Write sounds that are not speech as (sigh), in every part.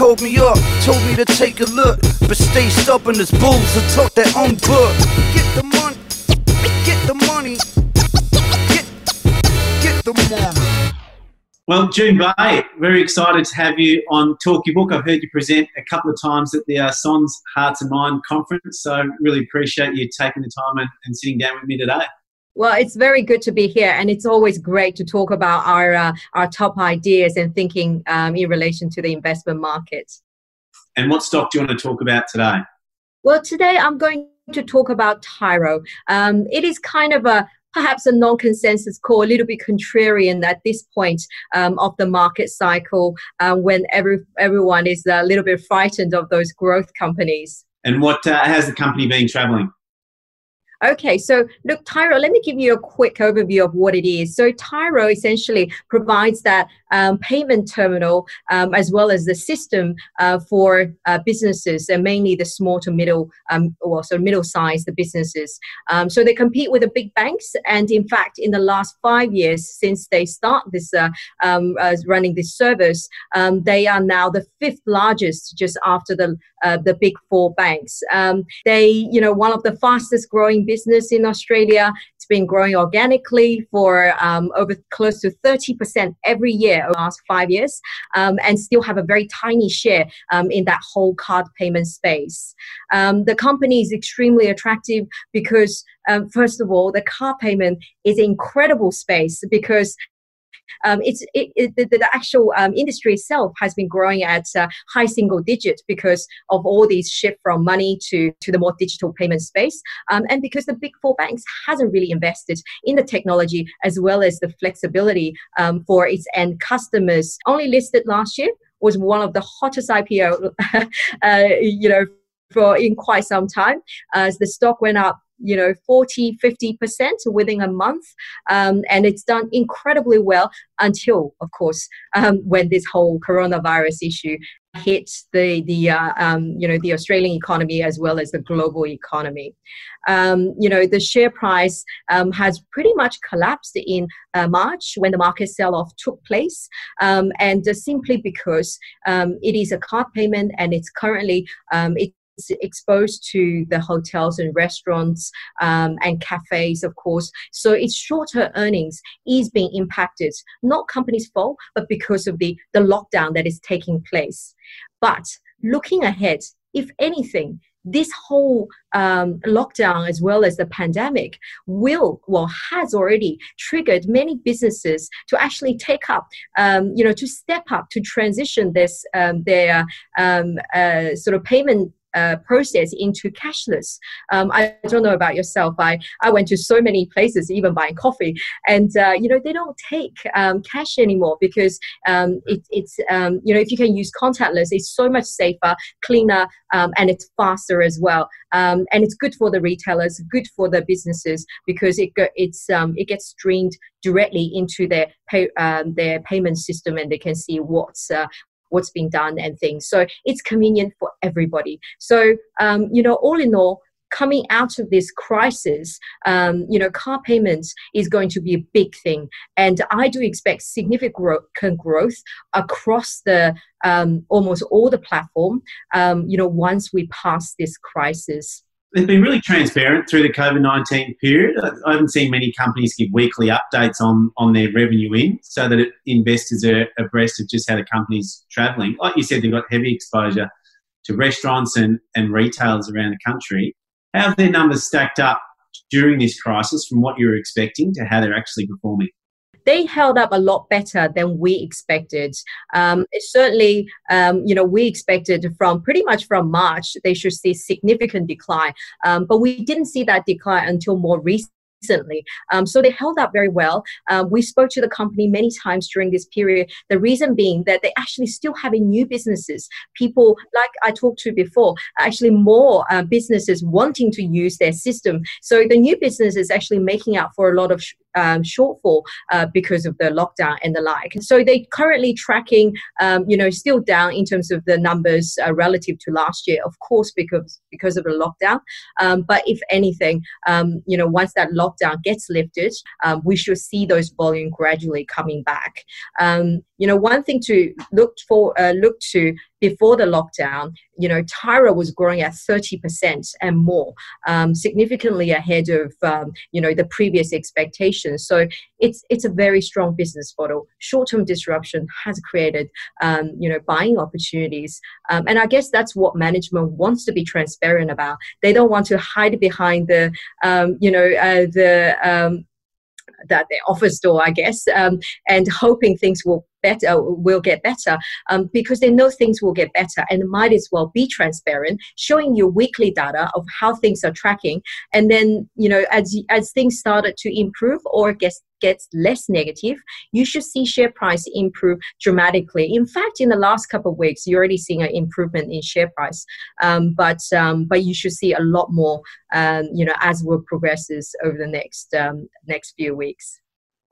called me up, told me to take a look, but stay stubborn as bulls and talk their own book. Get the money, get the money, get, get the money. Well, Jun Bei, very excited to have you on Talk Your Book. I've heard you present a couple of times at the uh, Sohn's Hearts and Mind conference, so really appreciate you taking the time and, and sitting down with me today. Well, it's very good to be here, and it's always great to talk about our uh, our top ideas and thinking um, in relation to the investment market. And what stock do you want to talk about today? Well, today I'm going to talk about Tyro. Um, it is kind of a perhaps a non-consensus call, a little bit contrarian at this point um, of the market cycle uh, when every, everyone is a little bit frightened of those growth companies. And what uh, has the company been traveling? Okay, so look, Tyro, let me give you a quick overview of what it is. So, Tyro essentially provides that um, payment terminal um, as well as the system uh, for uh, businesses and mainly the small to middle, um, or so middle sized the businesses. Um, so, they compete with the big banks. And in fact, in the last five years since they start this uh, um, running this service, um, they are now the fifth largest just after the, uh, the big four banks. they, you know, one of the fastest growing business in Australia. It's been growing organically for um, over close to 30% every year over the last five years um, and still have a very tiny share um, in that whole card payment space. Um, the company is extremely attractive because, um, first of all, the card payment is incredible space because um, it's it, it, the, the, actual um, industry itself has been growing at uh, high single digit because of all these shift from money to to the more digital payment space, um, and because the big four banks hasn't really invested in the technology as well as the flexibility um, for its end customers. Only listed last year was one of the hottest IPO, (laughs) uh, you know, for in quite some time as the stock went up you know 40 50% within a month um, and it's done incredibly well until of course um, when this whole coronavirus issue hit the the uh, um, you know the Australian economy as well as the global economy. Um, you know the share price um, has pretty much collapsed in uh, March when the market sell-off took place, um, and uh, simply because um, it is a card payment and it's currently um, it exposed to the hotels and restaurants um, and cafes, of course. So its shorter earnings is being impacted, not companies' fault, but because of the, the lockdown that is taking place. But looking ahead, if anything, this whole um, lockdown as well as the pandemic will well has already triggered many businesses to actually take up um, you know to step up to transition this um, their um, uh, sort of payment uh, process into cashless. Um, I don't know about yourself. I, I went to so many places, even buying coffee, and uh, you know they don't take um, cash anymore because um, it, it's um, you know if you can use contactless, it's so much safer, cleaner, um, and it's faster as well. Um, and it's good for the retailers, good for the businesses because it go, it's it gets streamed directly into their pay, their payment system, and they can see what's uh, what's being done and things. So it's convenient for everybody. So, um, you know, all in all, coming out of this crisis, um, you know, car payments is going to be a big thing. And I do expect significant growth across the um, almost all the platform, um, you know, once we pass this crisis they've been really transparent through the COVID 19 period. I haven't seen many companies give weekly updates on, on their revenue in so that it, investors are abreast of just how the company's travelling. Like you said, they've got heavy exposure to restaurants and, and retailers around the country. How have their numbers stacked up during this crisis from what you were expecting to how they're actually performing? They held up a lot better than we expected. Um, certainly, um, you know, we expected from pretty much from March they should see significant decline, um, but we didn't see that decline until more recently recently. Um, so they held up very well. Um, we spoke to the company many times during this period. The reason being that they actually still having new businesses. People, like I talked to before, actually more uh, businesses wanting to use their system. So the new business is actually making up for a lot of sh- um, shortfall uh, because of the lockdown and the like. So they currently tracking, um, you know, still down in terms of the numbers uh, relative to last year, of course, because because of the lockdown. Um, but if anything, um, you know, once that lockdown gets lifted, um, we should see those volume gradually coming back. Um, you know, one thing to look for, uh, look to before the lockdown, you know, Tyro was growing at 30% and more, um, significantly ahead of, um, you know, the previous expectations. So it's, it's a very strong business model. Short-term disruption has created, um, you know, buying opportunities. Um, and I guess that's what management wants to be transparent about. They don't want to hide behind the, um, you know, uh, the, that the office door, I guess, um, and hoping things will better will get better um, because they know things will get better and might as well be transparent showing you weekly data of how things are tracking. And then you know as as things started to improve or gets gets less negative you should see share price improve dramatically in fact in the last couple of weeks you're already seeing an improvement in share price um, but um, but you should see a lot more um, you know as work progresses over the next um, next few weeks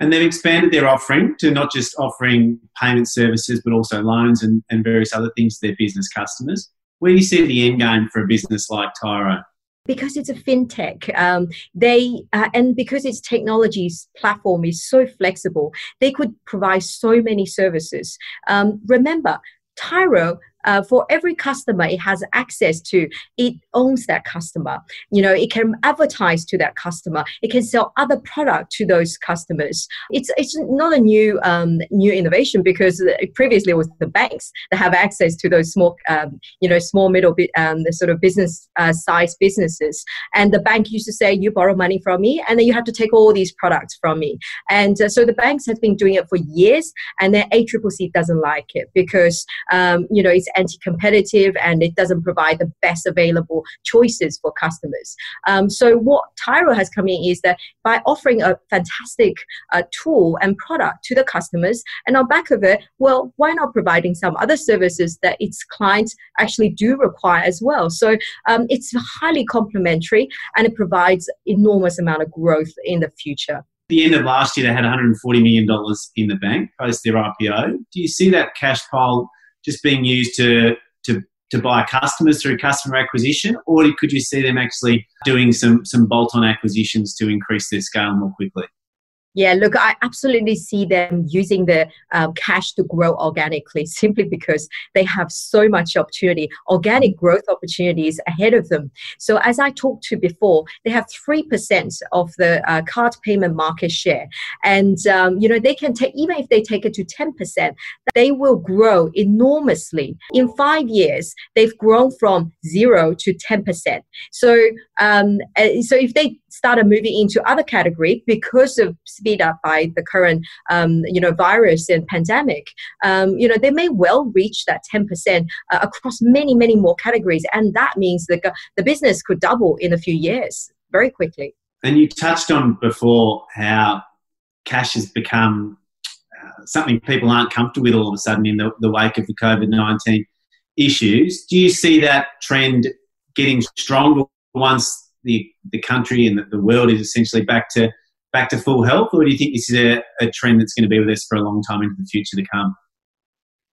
and they've expanded their offering to not just offering payment services, but also loans and, and various other things to their business customers. Where do you see the end game for a business like Tyro? Because it's a fintech um, they uh, and because its technology's platform is so flexible they could provide so many services. Um, remember Tyro uh, for every customer it has access to it owns that customer. You know it can advertise to that customer. It can sell other product to those customers. It's it's not a new um, new innovation because previously it was the banks that have access to those small um, you know small middle um, the sort of business uh, size businesses. And the bank used to say you borrow money from me and then you have to take all these products from me. And uh, so the banks have been doing it for years and then ACCC doesn't like it because um, you know it's anti-competitive and it doesn't provide the best available choices for customers. Um, so what Tyro has come in is that by offering a fantastic uh, tool and product to the customers, and on back of it, well, why not providing some other services that its clients actually do require as well? So um, it's highly complementary and it provides enormous amount of growth in the future the end of last year, they had $140 million in the bank post their IPO. Do you see that cash pile just being used to to to buy customers through customer acquisition, or could you see them actually doing some some bolt on acquisitions to increase their scale more quickly? Yeah, look, I absolutely see them using the um, cash to grow organically (laughs) simply because they have so much opportunity, organic growth opportunities ahead of them. So, as I talked to before, they have 3% of the uh, card payment market share. And, um, you know, they can take, even if they take it to 10%, they will grow enormously. In five years, they've grown from zero to 10%. So, um, uh, so if they started moving into other category because of speed up by the current um, you know virus and pandemic. Um, you know they may well reach that 10% uh, across many many more categories and that means the, the business could double in a few years very quickly. And you touched on before how cash has become uh, something people aren't comfortable with all of a sudden in the, the wake of the covid-19 issues. Do you see that trend getting stronger once the, the country and the, world is essentially back to back to full health, or do you think this is a, a trend that's going to be with us for a long time into the future to come?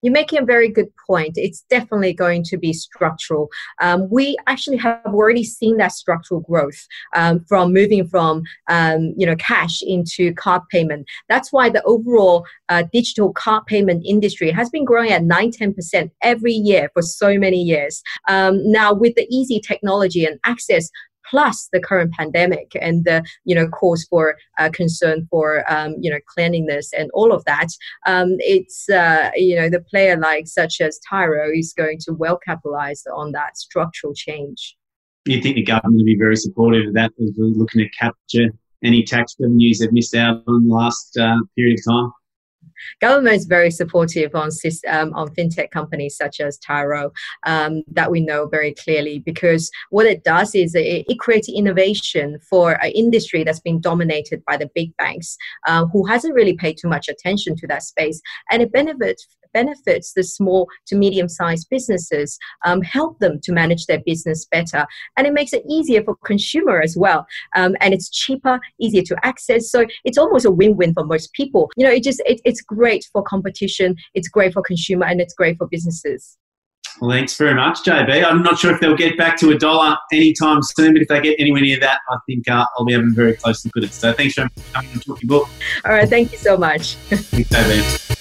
You're making a very good point. It's definitely going to be structural. Um, we actually have already seen that structural growth um, from moving from um, you know cash into card payment. That's why the overall uh, digital card payment industry has been growing at 9 10% every year for so many years. Um, now, with the easy technology and access plus the current pandemic and the you know cause for uh, concern for um, you know cleanliness and all of that um, it's uh, you know the player like such as Tyro is going to well capitalize on that structural change. You think the government will be very supportive of that looking to capture any tax revenues they've missed out on the last uh, period of time Government is very supportive on um, on fintech companies such as Tyro um, that we know very clearly because what it does is it, it creates innovation for an industry that's been dominated by the big banks uh, who hasn't really paid too much attention to that space, and it benefits benefits the small to medium sized businesses, um, help them to manage their business better. And it makes it easier for consumer as well. Um, and it's cheaper, easier to access. So it's almost a win win for most people. You know, it just, it, it's great for competition, it's great for consumer, and it's great for businesses. Well, thanks very much, JB. I'm not sure if they'll get back to a dollar anytime soon, but if they get anywhere near that, I think uh, I'll be having very close look at it. So thanks for coming to talk your book. All right, thank you so much. Thanks, JB.